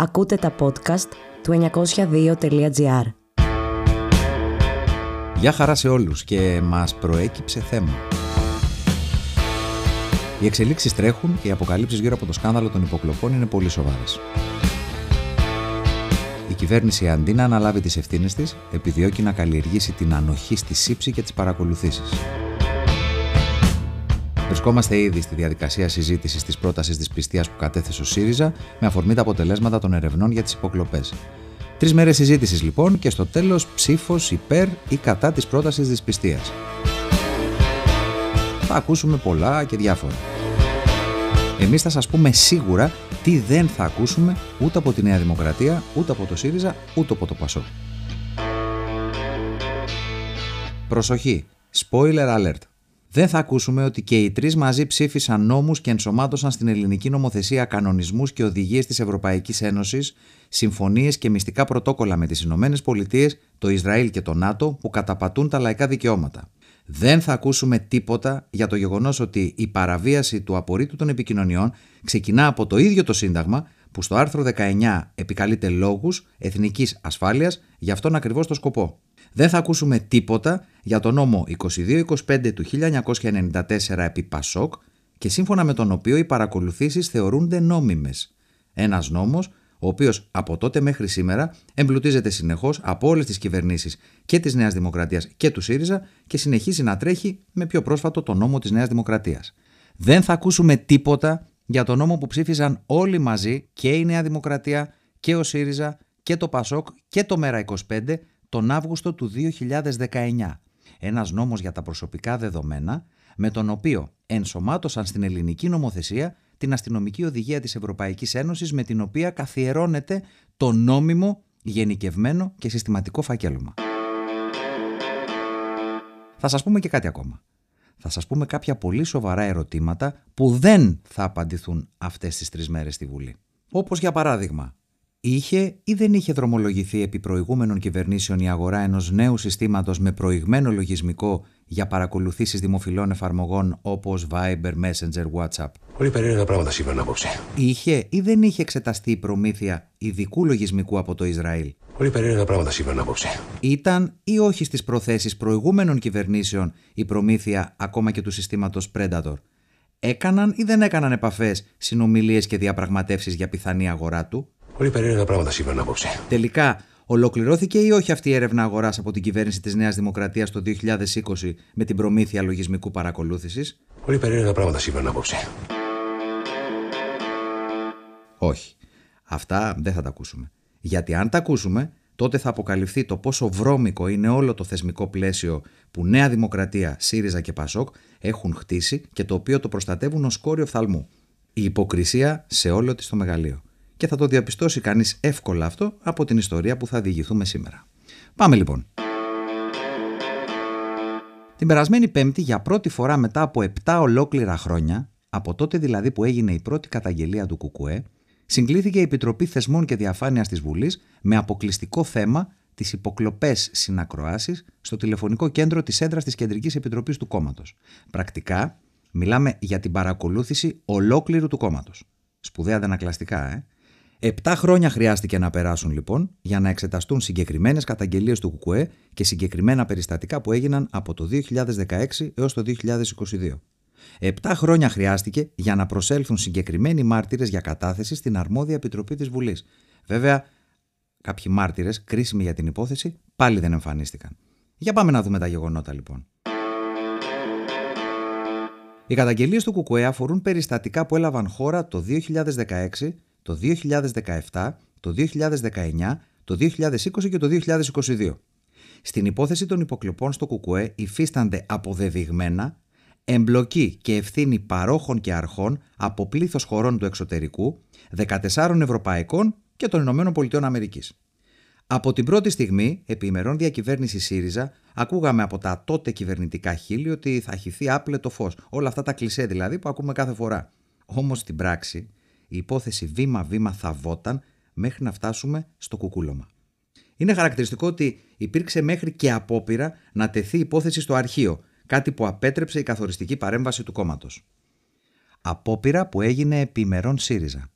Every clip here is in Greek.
Ακούτε τα podcast του 902.gr Γεια χαρά σε όλους και μας προέκυψε θέμα. Οι εξελίξεις τρέχουν και οι αποκαλύψεις γύρω από το σκάνδαλο των υποκλοπών είναι πολύ σοβαρές. Η κυβέρνηση αντί να αναλάβει τις ευθύνες της, επιδιώκει να καλλιεργήσει την ανοχή στη σύψη και τις παρακολουθήσεις. Βρισκόμαστε ήδη στη διαδικασία συζήτησης της πρότασης της πιστεία που κατέθεσε ο ΣΥΡΙΖΑ με αφορμή τα αποτελέσματα των ερευνών για τις υποκλοπές. Τρεις μέρες συζήτησης λοιπόν και στο τέλος ψήφος υπέρ ή κατά της πρότασης της πιστεία. Θα ακούσουμε πολλά και διάφορα. Εμείς θα σας πούμε σίγουρα τι δεν θα ακούσουμε ούτε από τη Νέα Δημοκρατία, ούτε από το ΣΥΡΙΖΑ, ούτε από το ΠΑΣΟ. Προσοχή! Spoiler alert! Δεν θα ακούσουμε ότι και οι τρεις μαζί ψήφισαν νόμους και ενσωμάτωσαν στην ελληνική νομοθεσία κανονισμούς και οδηγίες της Ευρωπαϊκής Ένωσης, συμφωνίες και μυστικά πρωτόκολλα με τις Ηνωμένες Πολιτείες, το Ισραήλ και το ΝΑΤΟ που καταπατούν τα λαϊκά δικαιώματα. Δεν θα ακούσουμε τίποτα για το γεγονός ότι η παραβίαση του απορρίτου των επικοινωνιών ξεκινά από το ίδιο το Σύνταγμα που στο άρθρο 19 επικαλείται λόγους εθνικής ασφάλειας για αυτόν ακριβώς το σκοπό. Δεν θα ακούσουμε τίποτα για το νόμο 2225 του 1994 επί Πασόκ και σύμφωνα με τον οποίο οι παρακολουθήσεις θεωρούνται νόμιμες. Ένας νόμος ο οποίος από τότε μέχρι σήμερα εμπλουτίζεται συνεχώς από όλες τις κυβερνήσεις και της Νέας Δημοκρατίας και του ΣΥΡΙΖΑ και συνεχίζει να τρέχει με πιο πρόσφατο το νόμο της Νέας Δημοκρατίας. Δεν θα ακούσουμε τίποτα για το νόμο που ψήφισαν όλοι μαζί και η Νέα Δημοκρατία και ο ΣΥΡΙΖΑ και το ΠΑΣΟΚ και το ΜΕΡΑ25 τον Αύγουστο του 2019. Ένας νόμος για τα προσωπικά δεδομένα με τον οποίο ενσωμάτωσαν στην ελληνική νομοθεσία την αστυνομική οδηγία της Ευρωπαϊκής Ένωσης με την οποία καθιερώνεται το νόμιμο, γενικευμένο και συστηματικό φακέλωμα. Θα σας πούμε και κάτι ακόμα. Θα σας πούμε κάποια πολύ σοβαρά ερωτήματα που δεν θα απαντηθούν αυτές τις τρεις μέρες στη Βουλή. Όπως για παράδειγμα, Είχε ή δεν είχε δρομολογηθεί επί προηγούμενων κυβερνήσεων η αγορά ενός νέου συστήματος με προηγμένο λογισμικό για παρακολουθήσεις δημοφιλών εφαρμογών όπως Viber, Messenger, WhatsApp; Πολύ περίεργα πράγματα σήμερα απόψε. Είχε ή δεν είχε εξεταστεί η προμήθεια ειδικού λογισμικού από το Ισραήλ; Πολύ περίεργα πράγματα σήμερα απόψε. Ήταν ή όχι στις προθέσεις προηγούμενων κυβερνήσεων η προμήθεια ακόμα και του συστήματος Predator; Έκαναν ή δεν έκαναν επαφές, συνομιλίες και διαπραγματεύσεις για πιθανή αγορά του; Πολύ περίεργα πράγματα σήμερα απόψε. Τελικά, ολοκληρώθηκε ή όχι αυτή η έρευνα αγοράς από την κυβέρνηση της Νέας Δημοκρατίας το 2020 με την προμήθεια λογισμικού παρακολούθησης; Πολύ περίεργα πράγματα σήμερα απόψε. Όχι. Αυτά δεν θα τα ακούσουμε. Γιατί αν τα ακούσουμε, τότε θα αποκαλυφθεί το πόσο βρώμικο είναι όλο το θεσμικό πλαίσιο που Νέα Δημοκρατία, ΣΥΡΙΖΑ και ΠΑΣΟΚ έχουν χτίσει και το οποίο το προστατεύουν ως κόριο φθαλμού. Η υποκρισία σε όλο της το μεγαλείο και θα το διαπιστώσει κανείς εύκολα αυτό από την ιστορία που θα διηγηθούμε σήμερα. Πάμε λοιπόν. Την περασμένη Πέμπτη, για πρώτη φορά μετά από 7 ολόκληρα χρόνια, από τότε δηλαδή που έγινε η πρώτη καταγγελία του Κουκουέ, συγκλήθηκε η Επιτροπή Θεσμών και Διαφάνειας της Βουλής με αποκλειστικό θέμα τις υποκλοπές συνακροάσεις στο τηλεφωνικό κέντρο της έδρας της Κεντρικής Επιτροπής του Κόμματος. Πρακτικά, μιλάμε για την παρακολούθηση ολόκληρου του κόμματος. Σπουδαία αντανακλαστικά, ε. Επτά χρόνια χρειάστηκε να περάσουν λοιπόν για να εξεταστούν συγκεκριμένες καταγγελίες του ΚΚΕ και συγκεκριμένα περιστατικά που έγιναν από το 2016 έως το 2022. Επτά χρόνια χρειάστηκε για να προσέλθουν συγκεκριμένοι μάρτυρες για κατάθεση στην αρμόδια επιτροπή της Βουλής. Βέβαια, κάποιοι μάρτυρες, κρίσιμοι για την υπόθεση, πάλι δεν εμφανίστηκαν. Για πάμε να δούμε τα γεγονότα λοιπόν. Οι καταγγελίες του ΚΚΕ αφορούν περιστατικά που έλαβαν χώρα το 2016 το 2017, το 2019, το 2020 και το 2022. Στην υπόθεση των υποκλοπών στο ΚΚΕ υφίστανται αποδεδειγμένα εμπλοκή και ευθύνη παρόχων και αρχών από πλήθος χωρών του εξωτερικού, 14 ευρωπαϊκών και των Ηνωμένων Πολιτειών Αμερικής. Από την πρώτη στιγμή, επί ημερών διακυβέρνησης ΣΥΡΙΖΑ, ακούγαμε από τα τότε κυβερνητικά χείλη ότι θα χυθεί άπλετο φως. Όλα αυτά τα κλισέ δηλαδή που ακούμε κάθε φορά. Όμως στην πράξη, η υπόθεση βήμα-βήμα θα βόταν μέχρι να φτάσουμε στο κουκούλωμα. Είναι χαρακτηριστικό ότι υπήρξε μέχρι και απόπειρα να τεθεί υπόθεση στο αρχείο, κάτι που απέτρεψε η καθοριστική παρέμβαση του κόμματος. Απόπειρα που έγινε επιμερών ΣΥΡΙΖΑ.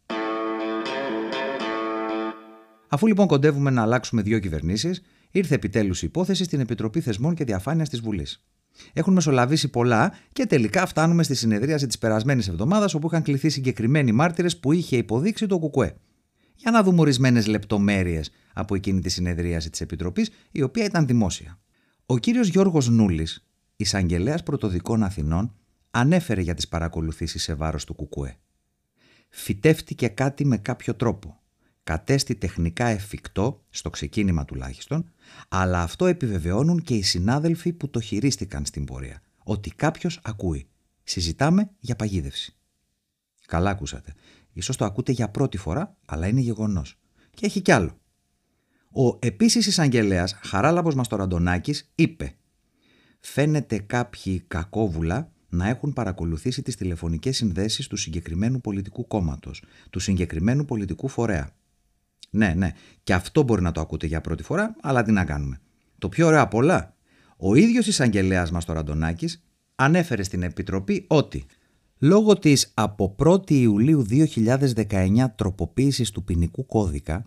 Αφού λοιπόν κοντεύουμε να αλλάξουμε δύο κυβερνήσεις, ήρθε επιτέλους η υπόθεση στην Επιτροπή Θεσμών και Διαφάνειας της Βουλής. Έχουν μεσολαβήσει πολλά και τελικά φτάνουμε στη συνεδρίαση της περασμένης εβδομάδας όπου είχαν κληθεί συγκεκριμένοι μάρτυρες που είχε υποδείξει το Κουκουέ. Για να δούμε ορισμένες λεπτομέρειες από εκείνη τη συνεδρίαση της Επιτροπής, η οποία ήταν δημόσια. Ο κύριος Γιώργος Νούλης, εισαγγελέας πρωτοδικών Αθηνών, ανέφερε για τις παρακολουθήσεις σε βάρος του Κουκουέ. Φυτεύτηκε κάτι με κάποιο τρόπο. Κατέστη τεχνικά εφικτό, στο ξεκίνημα τουλάχιστον, αλλά αυτό επιβεβαιώνουν και οι συνάδελφοι που το χειρίστηκαν στην πορεία. Ότι κάποιος ακούει. Συζητάμε για παγίδευση. Καλά ακούσατε. Ίσως το ακούτε για πρώτη φορά, αλλά είναι γεγονός. Και έχει κι άλλο. Ο επίσης εισαγγελέας Χαράλαμπος Μαστοραντονάκης είπε «Φαίνεται κάποιοι κακόβουλα να έχουν παρακολουθήσει τις τηλεφωνικές συνδέσεις του συγκεκριμένου πολιτικού κόμματος, του συγκεκριμένου πολιτικού φορέα. Ναι, ναι, και αυτό μπορεί να το ακούτε για πρώτη φορά, αλλά τι να κάνουμε. Το πιο ωραίο απ' όλα, ο ίδιος εισαγγελέας μας το Ραντονάκης ανέφερε στην Επιτροπή ότι λόγω της από 1η Ιουλίου 2019 τροποποίησης του ποινικού κώδικα,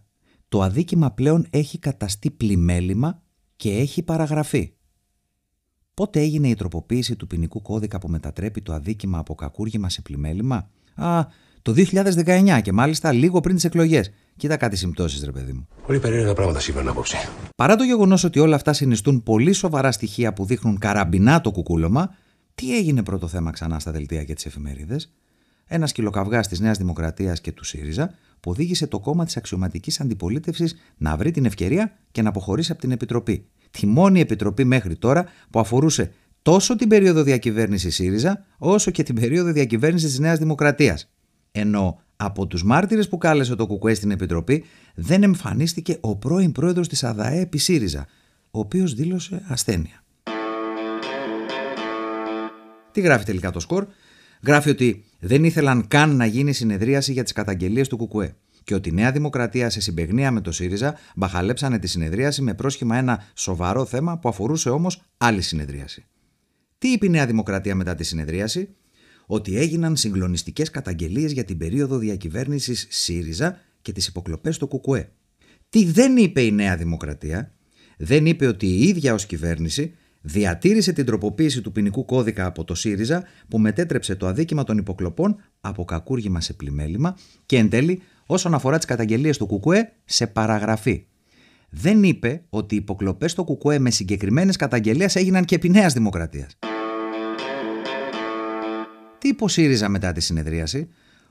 το αδίκημα πλέον έχει καταστεί πλημέλημα και έχει παραγραφεί. Πότε έγινε η τροποποίηση του ποινικού κώδικα που μετατρέπει το αδίκημα από κακούργημα σε πλημέλημα; Α, το 2019 και μάλιστα λίγο πριν τις εκλογές. Κοίτα κάτι συμπτώσεις, ρε παιδί μου. Πολύ περίεργα πράγματα σήμερα απόψε. Παρά το γεγονός ότι όλα αυτά συνιστούν πολύ σοβαρά στοιχεία που δείχνουν καραμπινά το κουκούλωμα, τι έγινε πρώτο θέμα ξανά στα δελτία και τις εφημερίδες; Ένας κυλοκαυγάς της Νέας Δημοκρατίας και του ΣΥΡΙΖΑ που οδήγησε το κόμμα της αξιωματικής αντιπολίτευσης να βρει την ευκαιρία και να αποχωρήσει από την Επιτροπή. Τη μόνη επιτροπή μέχρι τώρα που αφορούσε τόσο την περίοδο διακυβέρνησης ΣΥΡΙΖΑ, όσο και την περίοδο διακυβέρνησης της Νέας Δημοκρατίας. Ενώ από τους μάρτυρες που κάλεσε το Κουκουέ στην Επιτροπή δεν εμφανίστηκε ο πρώην πρόεδρος της ΑΔΑΕ επί ΣΥΡΙΖΑ, ο οποίος δήλωσε ασθένεια. Τι γράφει τελικά το σκορ; Γράφει ότι δεν ήθελαν καν να γίνει συνεδρίαση για τις καταγγελίες του Κουκουέ και ότι η Νέα Δημοκρατία σε συμπεγνία με το ΣΥΡΙΖΑ μπαχαλέψανε τη συνεδρίαση με πρόσχημα ένα σοβαρό θέμα που αφορούσε όμως άλλη συνεδρίαση. Τι είπε η Νέα Δημοκρατία μετά τη συνεδρίαση; Ότι έγιναν συγκλονιστικές καταγγελίες για την περίοδο διακυβέρνησης ΣΥΡΙΖΑ και τις υποκλοπές στο ΚΚΕ. Τι δεν είπε η Νέα Δημοκρατία, δεν είπε ότι η ίδια ως κυβέρνηση διατήρησε την τροποποίηση του ποινικού κώδικα από το ΣΥΡΙΖΑ που μετέτρεψε το αδίκημα των υποκλοπών από κακούργημα σε πλημέλημα και εν τέλει όσον αφορά τις καταγγελίες του ΚΚΕ σε παραγραφή. Δεν είπε ότι οι υποκλοπές στο ΚΚΕ με συγκεκριμένες καταγγελίες έγιναν και επί Νέας Δημοκρατίας. Τι είπε μετά τη συνεδρίαση,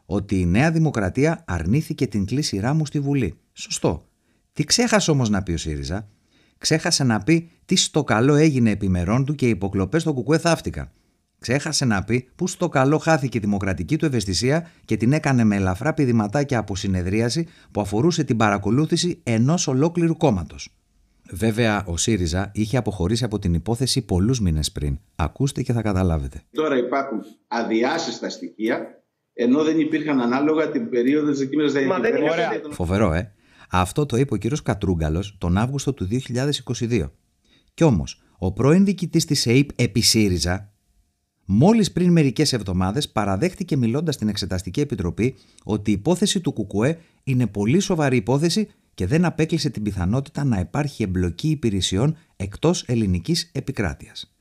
ότι η Νέα Δημοκρατία αρνήθηκε την κλίση ράμου στη Βουλή. Σωστό. Τι ξέχασε όμως να πει ο ΣΥΡΙΖΑ; Ξέχασε να πει τι στο καλό έγινε επιμερών του και οι υποκλοπές στο κουκουέ θαύτηκαν. Ξέχασε να πει που στο καλό χάθηκε η δημοκρατική του ευαισθησία και την έκανε με ελαφρά πηδηματάκια από συνεδρίαση που αφορούσε την παρακολούθηση ενός ολόκληρου κόμματος. Βέβαια, ο ΣΥΡΙΖΑ είχε αποχωρήσει από την υπόθεση πολλούς μήνες πριν. Ακούστε και θα καταλάβετε. Τώρα υπάρχουν αδιάσυστα στοιχεία, ενώ δεν υπήρχαν ανάλογα την περίοδο της δεκίμερη διακυβέρνηση. Φοβερό, ε. Αυτό το είπε ο κύριος Κατρούγκαλος τον Αύγουστο του 2022. Κι όμως, ο πρώην διοικητής της ΕΕΠ επί ΣΥΡΙΖΑ, μόλις πριν μερικές εβδομάδες παραδέχτηκε μιλώντας στην Εξεταστική Επιτροπή ότι η υπόθεση του Κουκουέ είναι πολύ σοβαρή υπόθεση και δεν απέκλεισε την πιθανότητα να υπάρχει εμπλοκή υπηρεσιών εκτός ελληνικής επικράτειας.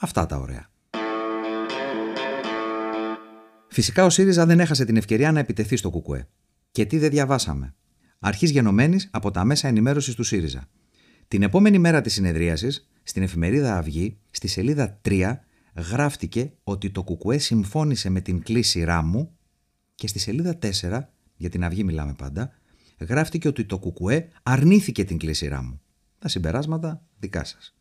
Αυτά τα ωραία. Φυσικά ο ΣΥΡΙΖΑ δεν έχασε την ευκαιρία να επιτεθεί στο ΚΚΕ. Και τι δεν διαβάσαμε. Αρχής γενομένης από τα μέσα ενημέρωσης του ΣΥΡΙΖΑ. Την επόμενη μέρα της συνεδρίασης, στην εφημερίδα Αυγή, στη σελίδα 3, γράφτηκε ότι το ΚΚΕ συμφώνησε με την κλίση ράμου και στη σελίδα 4, για την Αυγή μιλάμε πάντα, γράφτηκε ότι το Κουκουέ αρνήθηκε την κλεισίρά μου. Τα συμπεράσματα δικά σας.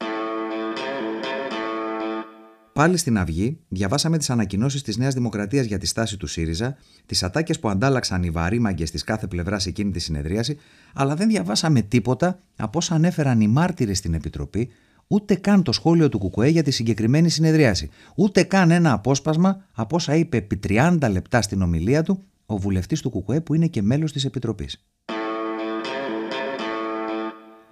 Πάλι στην Αυγή, διαβάσαμε τις ανακοινώσεις της Νέας Δημοκρατίας για τη στάση του ΣΥΡΙΖΑ, τις ατάκες που αντάλλαξαν οι βαρύμαγκε της κάθε πλευράς σε εκείνη τη συνεδρίαση, αλλά δεν διαβάσαμε τίποτα από όσα ανέφεραν οι μάρτυρες στην Επιτροπή, ούτε καν το σχόλιο του Κουκουέ για τη συγκεκριμένη συνεδρίαση, ούτε καν ένα απόσπασμα από όσα είπε επί 30 λεπτά στην ομιλία του ο βουλευτής του Κουκουέ που είναι και μέλος της Επιτροπής.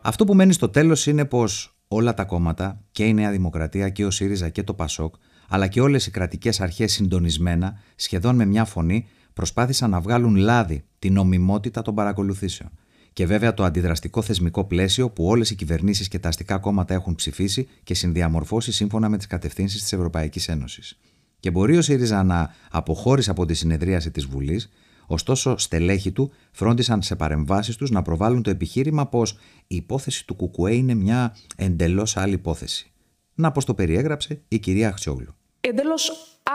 Αυτό που μένει στο τέλος είναι πως όλα τα κόμματα, και η Νέα Δημοκρατία και ο ΣΥΡΙΖΑ και το ΠΑΣΟΚ, αλλά και όλες οι κρατικές αρχές συντονισμένα, σχεδόν με μια φωνή, προσπάθησαν να βγάλουν λάδι την νομιμότητα των παρακολουθήσεων. Και βέβαια το αντιδραστικό θεσμικό πλαίσιο που όλες οι κυβερνήσεις και τα αστικά κόμματα έχουν ψηφίσει και συνδιαμορφώσει σύμφωνα με τις κατευθύνσεις της Ευρωπαϊκής Ένωσης. Και μπορεί ο ΣΥΡΙΖΑ να αποχώρησε από τη συνεδρίαση της Βουλής, ωστόσο στελέχη του φρόντισαν σε παρεμβάσεις τους να προβάλλουν το επιχείρημα πως η υπόθεση του Κουκουέ είναι μια εντελώς άλλη υπόθεση. Να πώ το περιέγραψε η κυρία Αξιόγλου. Εντελώς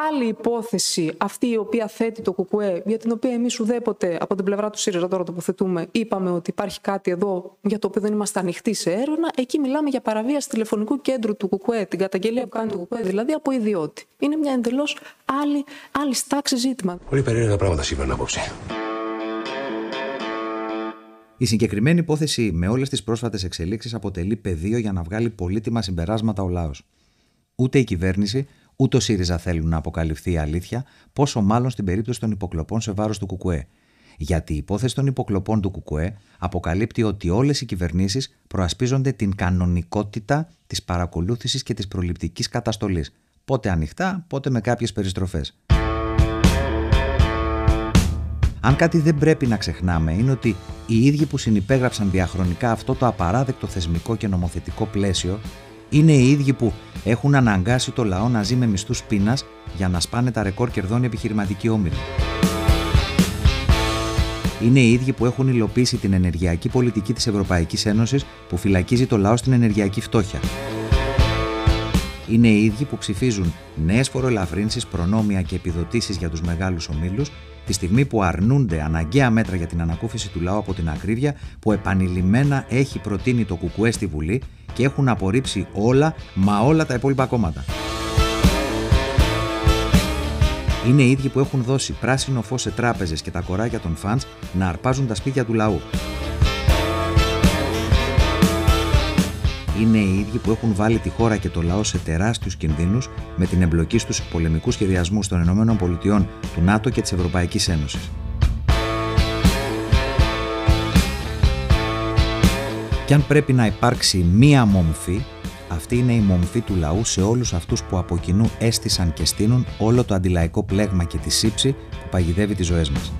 άλλη υπόθεση αυτή η οποία θέτει το ΚΚΕ, για την οποία εμείς ουδέποτε από την πλευρά του ΣΥΡΙΖΑ τώρα τοποθετούμε, είπαμε ότι υπάρχει κάτι εδώ για το οποίο δεν είμαστε ανοιχτοί σε έρευνα. Εκεί μιλάμε για παραβίαση τηλεφωνικού κέντρου του ΚΚΕ, την καταγγελία που κάνει το ΚΚΕ, δηλαδή από ιδιώτη. Είναι μια εντελώς άλλη, άλλη στάξη ζήτημα. Πολύ περίεργα πράγματα σήμερα απόψε. Η συγκεκριμένη υπόθεση με όλες τις πρόσφατες εξελίξεις αποτελεί πεδίο για να βγάλει πολύτιμα συμπεράσματα ο λαός. Ούτε η κυβέρνηση, ούτε ο ΣΥΡΙΖΑ θέλουν να αποκαλυφθεί η αλήθεια, πόσο μάλλον στην περίπτωση των υποκλοπών σε βάρος του Κουκουέ. Γιατί η υπόθεση των υποκλοπών του Κουκουέ αποκαλύπτει ότι όλες οι κυβερνήσεις προασπίζονται την κανονικότητα της παρακολούθησης και της προληπτικής καταστολής. Πότε ανοιχτά, πότε με κάποιες περιστροφές. Αν κάτι δεν πρέπει να ξεχνάμε είναι ότι οι ίδιοι που συνυπέγραψαν διαχρονικά αυτό το απαράδεκτο θεσμικό και νομοθετικό πλαίσιο είναι οι ίδιοι που έχουν αναγκάσει το λαό να ζει με μισθούς πείνας για να σπάνε τα ρεκόρ κερδών οι επιχειρηματικοί όμιλοι. Είναι οι ίδιοι που έχουν υλοποιήσει την ενεργειακή πολιτική της Ευρωπαϊκής Ένωσης που φυλακίζει το λαό στην ενεργειακή φτώχεια. Είναι οι ίδιοι που ψηφίζουν νέες φοροελαφρύνσεις, προνόμια και επιδοτήσεις για τους μεγάλους ομίλους, τη στιγμή που αρνούνται αναγκαία μέτρα για την ανακούφιση του λαού από την ακρίβεια που επανειλημμένα έχει προτείνει το Κουκουέ στη Βουλή και έχουν απορρίψει όλα, μα όλα τα υπόλοιπα κόμματα. Είναι οι ίδιοι που έχουν δώσει πράσινο φως σε τράπεζες και τα κοράκια των φαντς να αρπάζουν τα σπίτια του λαού. Είναι οι ίδιοι που έχουν βάλει τη χώρα και το λαό σε τεράστιους κινδύνους με την εμπλοκή στους πολεμικούς σχεδιασμούς των ΗΠΑ, του ΝΑΤΟ και της Ευρωπαϊκής Ένωσης. Και αν πρέπει να υπάρξει μία μομφή, αυτή είναι η μομφή του λαού σε όλους αυτούς που από κοινού έστησαν και στείνουν όλο το αντιλαϊκό πλέγμα και τη σύψη που παγιδεύει τις ζωές μας.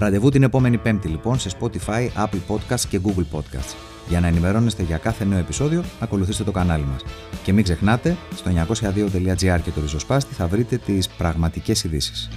Ραντεβού την επόμενη Πέμπτη λοιπόν σε Spotify, Apple Podcasts και Google Podcasts. Για να ενημερώνεστε για κάθε νέο επεισόδιο, ακολουθήστε το κανάλι μας. Και μην ξεχνάτε, στο 902.gr και το ριζοσπάστη θα βρείτε τις πραγματικές ειδήσεις.